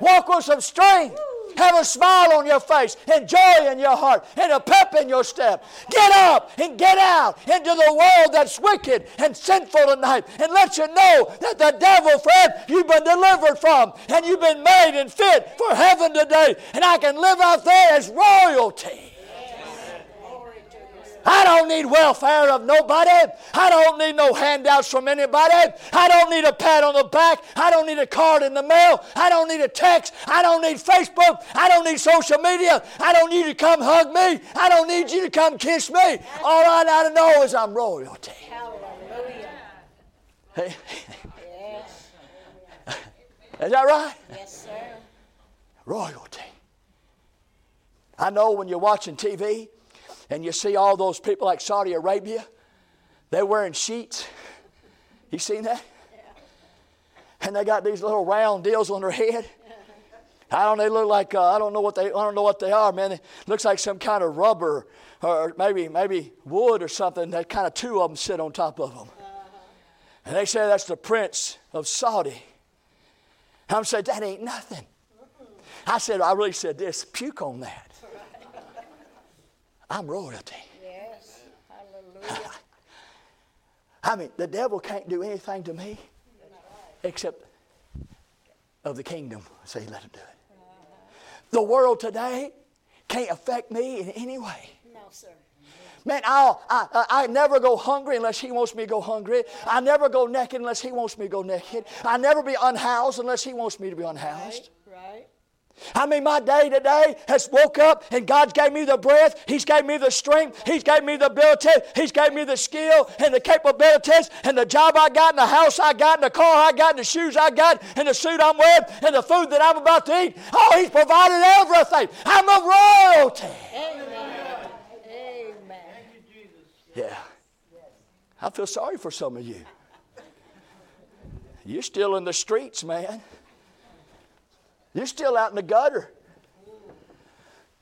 walk with some strength. Have a smile on your face and joy in your heart and a pep in your step. Get up and get out into the world that's wicked and sinful tonight and let you know that the devil, friend, you've been delivered from and you've been made and fit for heaven today. And I can live out there as royalty. Glory to His I don't need welfare of nobody. I don't need no handouts from anybody. I don't need a pat on the back. I don't need a card in the mail. I don't need a text. I don't need Facebook. I don't need social media. I don't need you to come hug me. I don't need you to come kiss me. All I got to know is I'm royalty. Hallelujah. Hey, Yes. is that right? Yes, sir. Royalty. I know when you're watching TV and you see all those people like Saudi Arabia, they're wearing sheets. You seen that? And they got these little round deals on their head. I don't. They look like uh, I don't know what they. I don't know what they are, man. It looks like some kind of rubber, or maybe maybe wood or something. That kind of two of them sit on top of them, and they say that's the prince of Saudi. I'm saying that ain't nothing. I said I really said this. Puke on that. I'm royalty. Yes. Hallelujah. I mean, the devil can't do anything to me except of the kingdom. Say, let him do it. Uh-huh. The world today can't affect me in any way. No, sir. Man, I'll, I, I, I never go hungry unless he wants me to go hungry. I never go naked unless he wants me to go naked. I never be unhoused unless he wants me to be unhoused. I mean, my day today has woke up and God's gave me the breath. He's gave me the strength. He's gave me the ability. He's gave me the skill and the capabilities and the job I got and the house I got and the car I got and the shoes I got and the suit I'm wearing and the food that I'm about to eat. Oh, He's provided everything. I'm a royalty. Amen. Amen. Thank you, Jesus. Yeah. I feel sorry for some of you. You're still in the streets, man. You're still out in the gutter.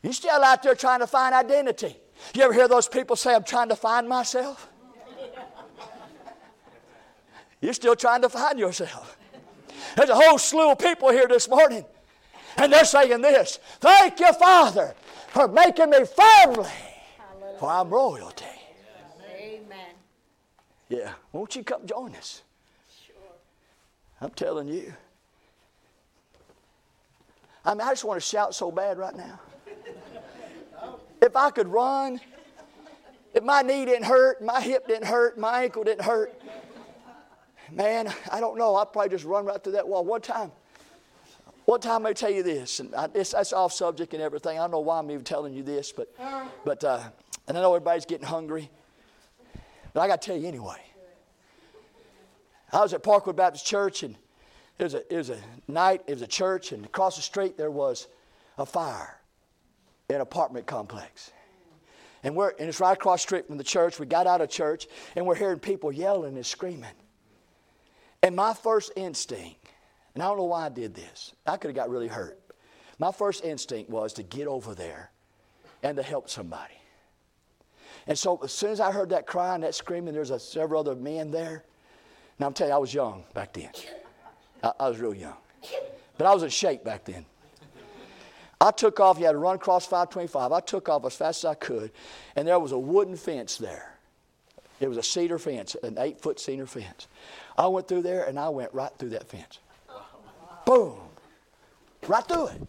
You're still out there trying to find identity. You ever hear those people say, I'm trying to find myself? You're still trying to find yourself. There's a whole slew of people here this morning, and they're saying this Thank you, Father, for making me family, for I'm royalty. Amen. Yeah, won't you come join us? Sure. I'm telling you. I mean, I just want to shout so bad right now. If I could run, if my knee didn't hurt, my hip didn't hurt, my ankle didn't hurt, man, I don't know. I'd probably just run right through that wall. One time, one time I tell you this, and I, it's, that's off subject and everything. I don't know why I'm even telling you this, but, but, uh, and I know everybody's getting hungry, but I got to tell you anyway. I was at Parkwood Baptist Church, and it was, a, it was a night, it was a church, and across the street there was a fire in an apartment complex. And, we're, and it's right across the street from the church. We got out of church, and we're hearing people yelling and screaming. And my first instinct, and I don't know why I did this, I could have got really hurt. My first instinct was to get over there and to help somebody. And so as soon as I heard that cry and that screaming, there's a, several other men there. Now I'm telling you, I was young back then. I, was real young. But I was in shape back then. I took off, you had to run across 525. I took off as fast as I could, and there was a wooden fence there. It was a cedar fence, an eight foot cedar fence. I went through there and I went right through that fence. Boom. Right through it.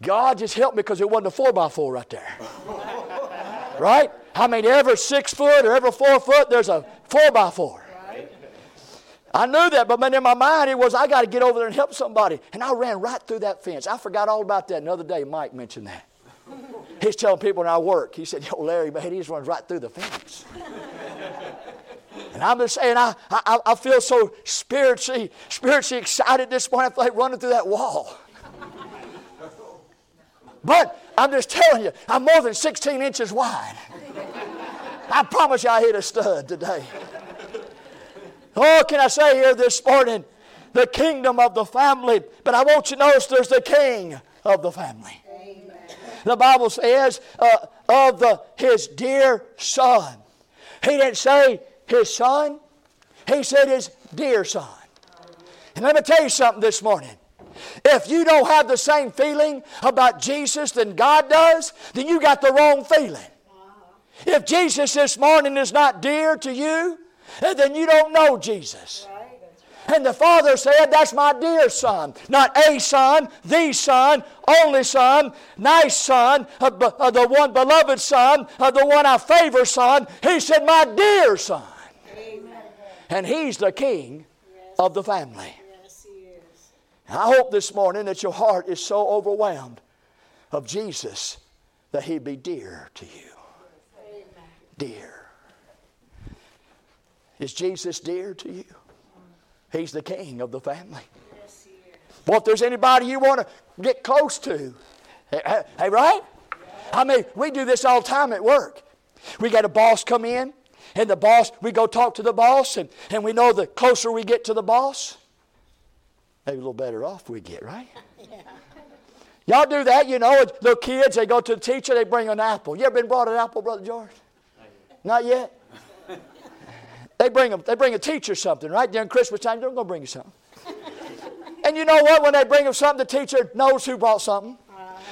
God just helped me because it wasn't a four by four right there. Right? I mean, every six foot or every four foot, there's a four by four. I knew that, but man, in my mind, it was I got to get over there and help somebody. And I ran right through that fence. I forgot all about that. Another day, Mike mentioned that. He's telling people in our work, he said, Yo, Larry, man, he just runs right through the fence. and I'm just saying, I, I, I feel so spiritually, spiritually excited this morning. I feel like running through that wall. but I'm just telling you, I'm more than 16 inches wide. I promise you I hit a stud today. Oh, can I say here this morning, the kingdom of the family, but I want you to notice there's the king of the family. Amen. The Bible says uh, of the, his dear son. He didn't say his son, he said his dear son. And let me tell you something this morning. If you don't have the same feeling about Jesus than God does, then you got the wrong feeling. If Jesus this morning is not dear to you, then you don't know Jesus. And the father said, That's my dear son. Not a son, the son, only son, nice son, uh, uh, the one beloved son, uh, the one I favor son. He said, My dear son. Amen. And he's the king of the family. Yes, he is. I hope this morning that your heart is so overwhelmed of Jesus that he'd be dear to you. Amen. Dear. Is Jesus dear to you? He's the king of the family. Yes. Well, if there's anybody you want to get close to, hey, right? I mean, we do this all the time at work. We got a boss come in, and the boss, we go talk to the boss, and, and we know the closer we get to the boss, maybe a little better off we get, right? yeah. Y'all do that, you know. Little kids, they go to the teacher, they bring an apple. You ever been brought an apple, Brother George? Not yet. They bring a, they bring a teacher something, right? During Christmas time, they're going to bring you something. and you know what? When they bring them something, the teacher knows who brought something.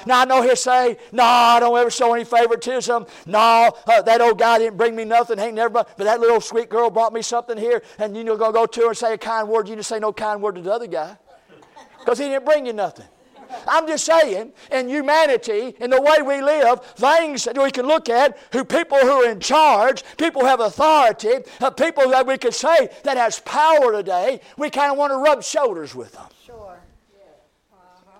Now I know he'll say, "No, I don't ever show any favoritism. No, uh, that old guy didn't bring me nothing. Ain't never. But that little sweet girl brought me something here, and you're gonna go to her and say a kind word. You just say no kind word to the other guy, because he didn't bring you nothing. I'm just saying, in humanity, in the way we live, things that we can look at, who people who are in charge, people who have authority, uh, people that we could say that has power today, we kind of want to rub shoulders with them. Sure.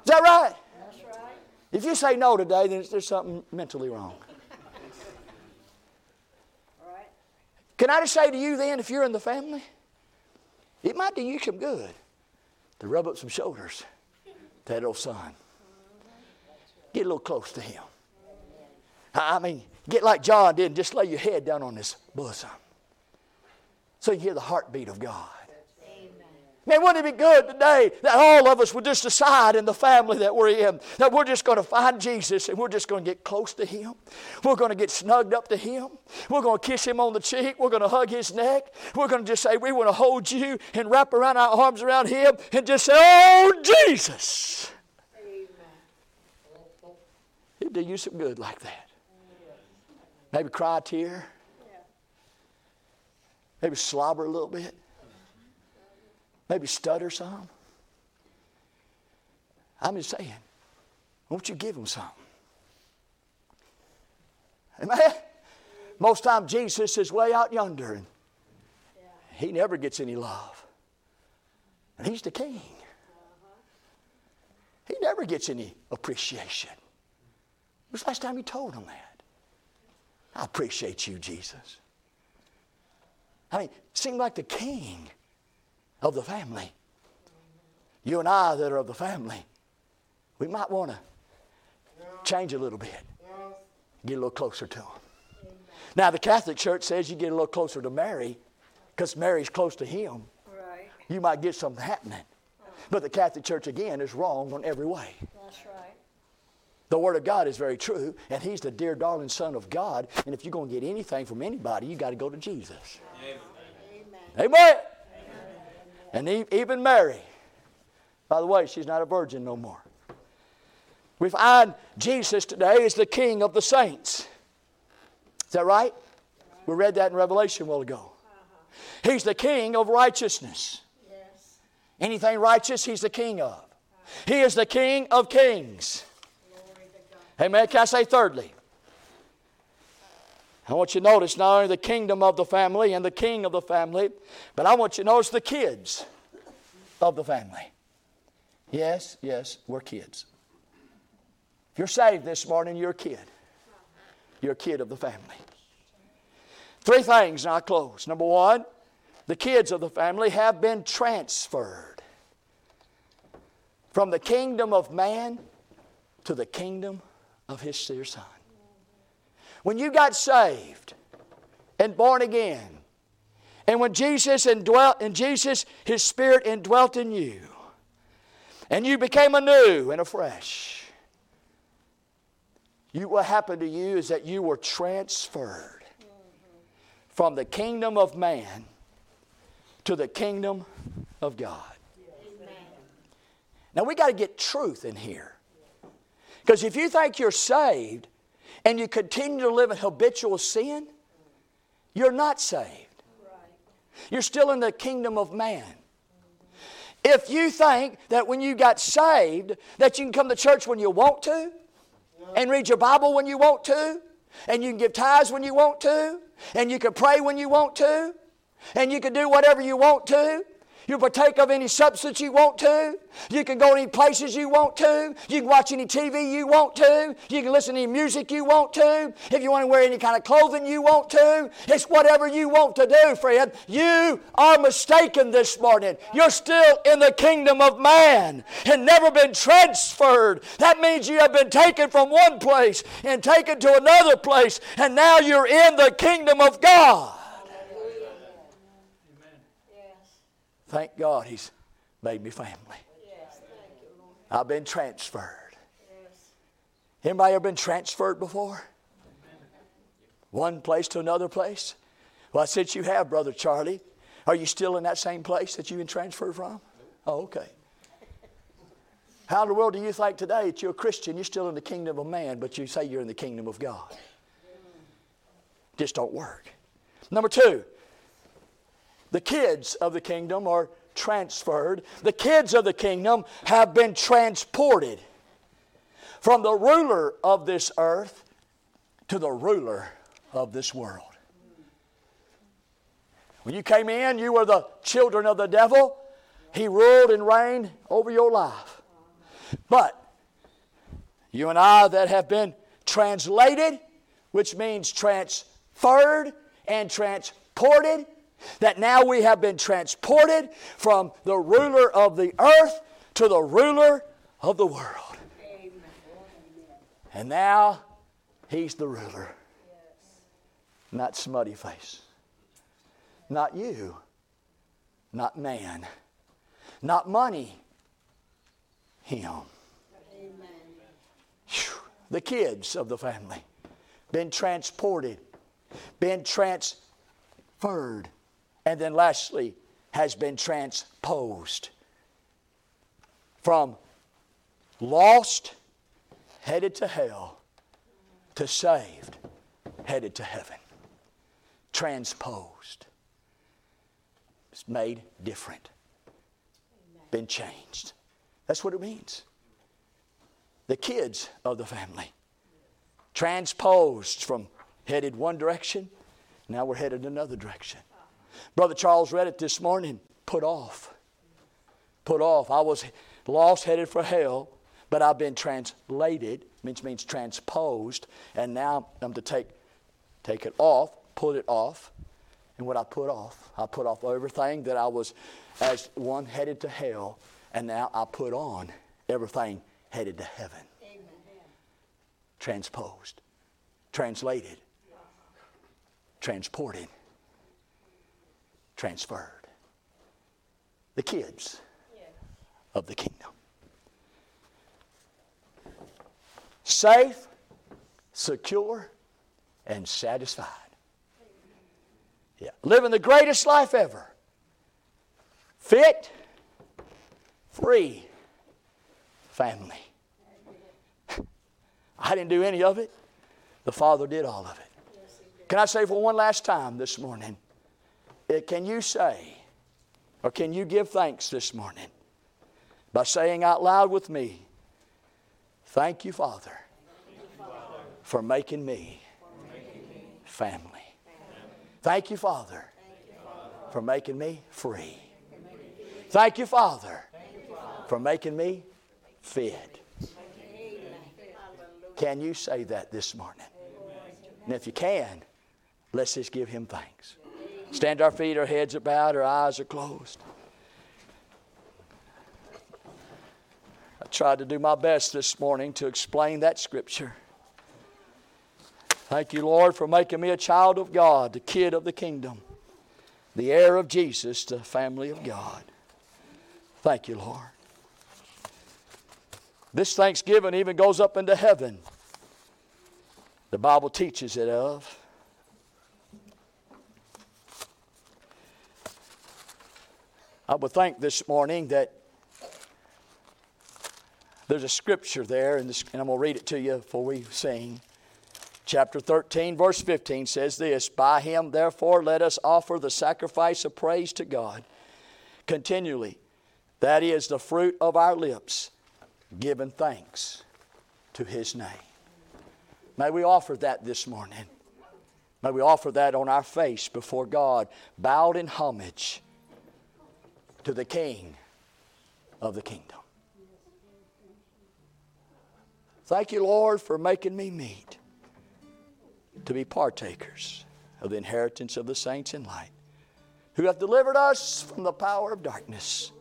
Is that right? That's right. If you say no today, then there's something mentally wrong. All right. Can I just say to you then, if you're in the family, it might do you some good to rub up some shoulders that old son. Get a little close to him. I mean, get like John did just lay your head down on his bosom so you hear the heartbeat of God. Man, wouldn't it be good today that all of us would just decide in the family that we're in that we're just going to find Jesus and we're just going to get close to Him. We're going to get snugged up to Him. We're going to kiss Him on the cheek. We're going to hug His neck. We're going to just say, We want to hold you and wrap around our arms around Him and just say, Oh, Jesus. Amen. It'd do you some good like that. Maybe cry a tear. Maybe slobber a little bit. Maybe stutter some. I'm just saying, won't you give them something? Amen? Most time Jesus is way out yonder and he never gets any love. And he's the king. He never gets any appreciation. When was the last time you told him that? I appreciate you, Jesus. I mean, seemed like the king of the family. You and I that are of the family, we might want to change a little bit, get a little closer to him. Now, the Catholic Church says you get a little closer to Mary because Mary's close to him. Right. You might get something happening. But the Catholic Church, again, is wrong on every way. That's right. The Word of God is very true, and He's the dear, darling Son of God. And if you're going to get anything from anybody, you got to go to Jesus. Amen. Amen. And e- even Mary, by the way, she's not a virgin no more. We find Jesus today is the King of the saints. Is that right? We read that in Revelation a while ago. He's the King of righteousness. Anything righteous, He's the King of. He is the King of kings. Amen. Can I say thirdly? I want you to notice not only the kingdom of the family and the king of the family, but I want you to notice the kids of the family. Yes, yes, we're kids. If you're saved this morning, you're a kid. You're a kid of the family. Three things, and I close. Number one, the kids of the family have been transferred from the kingdom of man to the kingdom of his dear son. When you got saved and born again, and when Jesus indwelt in Jesus, his spirit indwelt in you, and you became anew and afresh, you, what happened to you is that you were transferred from the kingdom of man to the kingdom of God. Now we got to get truth in here. Because if you think you're saved and you continue to live in habitual sin, you're not saved. You're still in the kingdom of man. If you think that when you got saved that you can come to church when you want to and read your Bible when you want to and you can give tithes when you want to and you can pray when you want to and you can do whatever you want to you partake of any substance you want to. You can go any places you want to. You can watch any TV you want to. You can listen to any music you want to. If you want to wear any kind of clothing you want to. It's whatever you want to do, friend. You are mistaken this morning. You're still in the kingdom of man and never been transferred. That means you have been taken from one place and taken to another place, and now you're in the kingdom of God. Thank God He's made me family. I've been transferred. Anybody ever been transferred before? One place to another place? Well, since you have, Brother Charlie, are you still in that same place that you've been transferred from? Oh, okay. How in the world do you think today that you're a Christian, you're still in the kingdom of man, but you say you're in the kingdom of God? Just don't work. Number two, the kids of the kingdom are transferred. The kids of the kingdom have been transported from the ruler of this earth to the ruler of this world. When you came in, you were the children of the devil. He ruled and reigned over your life. But you and I that have been translated, which means transferred and transported, that now we have been transported from the ruler of the earth to the ruler of the world. Amen. And now he's the ruler. Not smutty face. Not you. Not man. Not money. Him. The kids of the family. Been transported. Been transferred. And then lastly, has been transposed. From lost, headed to hell, to saved, headed to heaven. Transposed. It's made different. Been changed. That's what it means. The kids of the family. Transposed from headed one direction, now we're headed another direction. Brother Charles read it this morning. Put off. Put off. I was lost, headed for hell, but I've been translated, which means transposed, and now I'm to take, take it off, put it off. And what I put off, I put off everything that I was as one headed to hell, and now I put on everything headed to heaven. Amen. Transposed, translated, transported, transferred. The kids Yes. of the kingdom. Safe, secure, and satisfied. Yeah. Living the greatest life ever. Fit, free, family. I didn't do any of it. The Father did all of it. Can I say for one last time this morning? Eh, Can you say, or can you give thanks this morning by saying out loud with me, Thank you, Father, for making me family. Thank you, Father, for making me free. Thank you, Father, for making me fit. Can you say that this morning? And if you can, let's just give him thanks. Stand to our feet, our heads are bowed, our eyes are closed. I tried to do my best this morning to explain that scripture. Thank you, Lord, for making me a child of God, the kid of the kingdom, the heir of Jesus, the family of God. Thank you, Lord. This thanksgiving even goes up into heaven. The Bible teaches it of. I would think this morning that there's a scripture there, and, this, and I'm going to read it to you before we sing. Chapter 13, verse 15 says this By him, therefore, let us offer the sacrifice of praise to God continually. That is the fruit of our lips, giving thanks to his name. May we offer that this morning. May we offer that on our face before God, bowed in homage to the King of the kingdom. Thank you, Lord, for making me meet to be partakers of the inheritance of the saints in light, who have delivered us from the power of darkness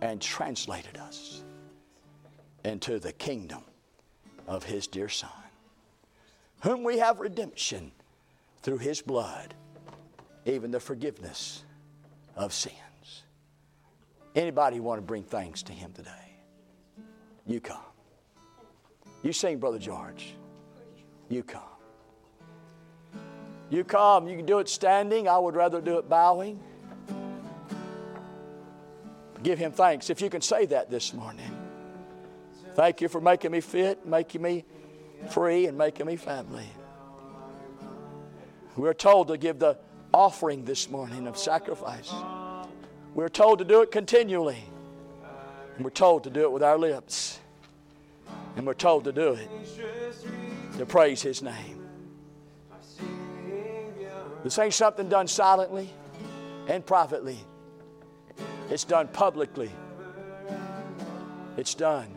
and translated us into the kingdom of His dear Son, whom we have redemption through His blood, even the forgiveness of sins. Anybody want to bring thanks to Him today? You come. You sing, Brother George. You come. You come. You can do it standing. I would rather do it bowing. Give him thanks if you can say that this morning. Thank you for making me fit, making me free, and making me family. We're told to give the offering this morning of sacrifice. We're told to do it continually. And we're told to do it with our lips. And we're told to do it to praise His name. This ain't something done silently and privately, it's done publicly. It's done.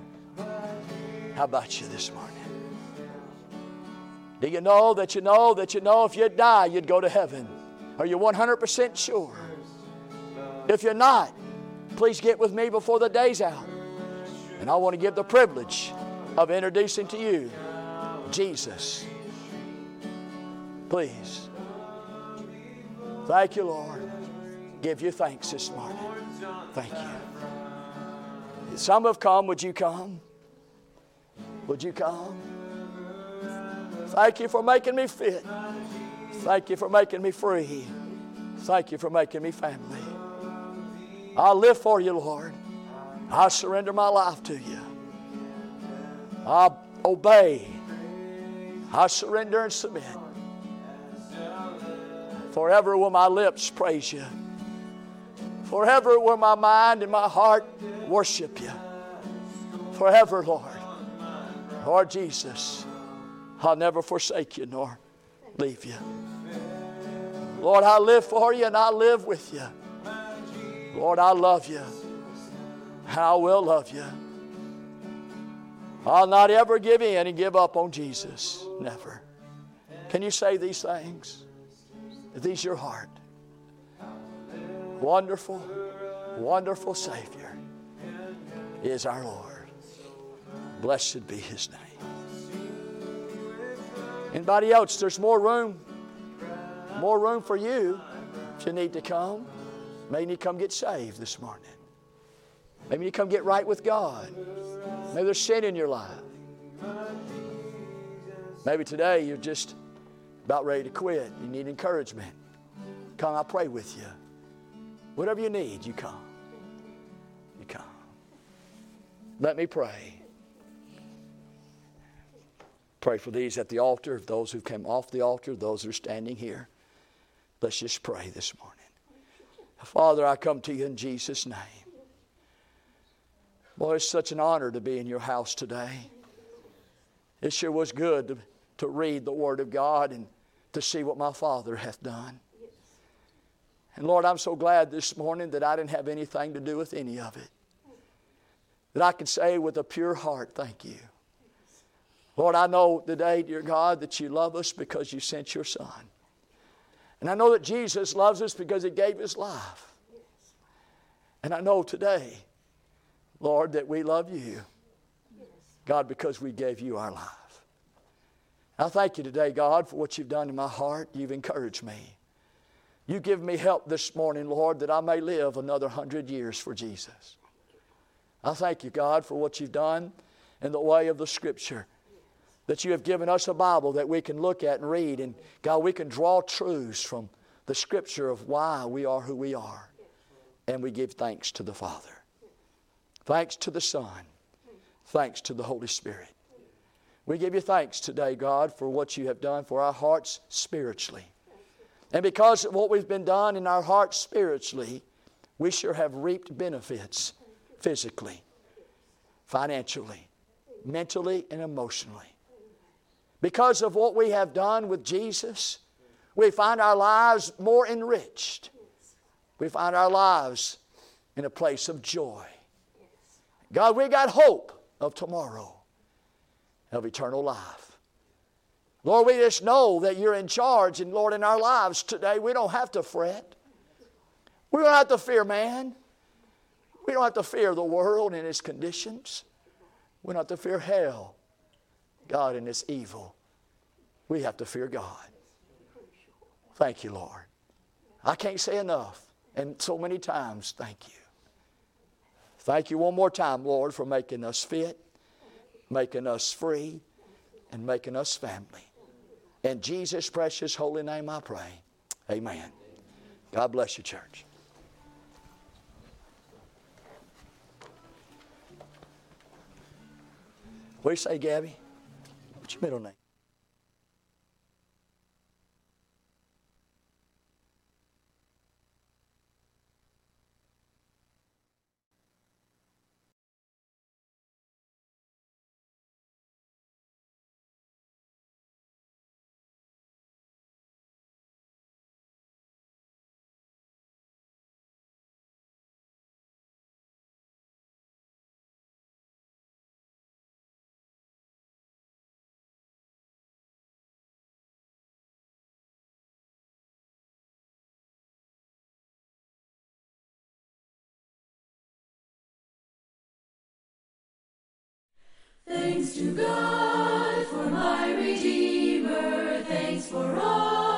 How about you this morning? Do you know that you know that you know if you die, you'd go to heaven? Are you 100% sure? If you're not, please get with me before the day's out. And I want to give the privilege of introducing to you Jesus. Please. Thank you, Lord. Give you thanks this morning. Thank you. Some have come. Would you come? Would you come? Thank you for making me fit. Thank you for making me free. Thank you for making me family. I'll live for you, Lord. I surrender my life to you. I obey. I surrender and submit. Forever will my lips praise you. Forever will my mind and my heart worship you. Forever, Lord. Lord Jesus, I'll never forsake you nor leave you. Lord, I live for you and I live with you. Lord, I love you. I will love you. I'll not ever give in and give up on Jesus. Never. Can you say these things? Are these your heart? Wonderful, wonderful Savior is our Lord. Blessed be His name. Anybody else? There's more room. More room for you if you need to come. Maybe you come get saved this morning. Maybe you come get right with God. Maybe there's sin in your life. Maybe today you're just about ready to quit. You need encouragement. Come, I pray with you. Whatever you need, you come. You come. Let me pray. Pray for these at the altar, those who came off the altar, those who are standing here. Let's just pray this morning. Father, I come to you in Jesus' name. Boy, it's such an honor to be in your house today. It sure was good to, to read the Word of God and to see what my Father hath done. And Lord, I'm so glad this morning that I didn't have anything to do with any of it. That I can say with a pure heart, thank you. Lord, I know today, dear God, that you love us because you sent your Son. And I know that Jesus loves us because he gave his life. And I know today, Lord, that we love you, God, because we gave you our life. I thank you today, God, for what you've done in my heart. You've encouraged me. You give me help this morning, Lord, that I may live another hundred years for Jesus. I thank you, God, for what you've done in the way of the Scripture. That you have given us a Bible that we can look at and read. And God, we can draw truths from the Scripture of why we are who we are. And we give thanks to the Father. Thanks to the Son. Thanks to the Holy Spirit. We give you thanks today, God, for what you have done for our hearts spiritually. And because of what we've been done in our hearts spiritually, we sure have reaped benefits physically, financially, mentally, and emotionally. Because of what we have done with Jesus, we find our lives more enriched. We find our lives in a place of joy. God, we got hope of tomorrow, of eternal life. Lord, we just know that you're in charge, and Lord, in our lives today, we don't have to fret. We don't have to fear man. We don't have to fear the world and its conditions. We don't have to fear hell, God, and its evil. We have to fear God. Thank you, Lord. I can't say enough, and so many times, thank you. Thank you one more time, Lord, for making us fit, making us free and making us family. In Jesus' precious holy name I pray. Amen. God bless you, church. What do you say, Gabby? What's your Thanks to God for my Redeemer. Thanks for all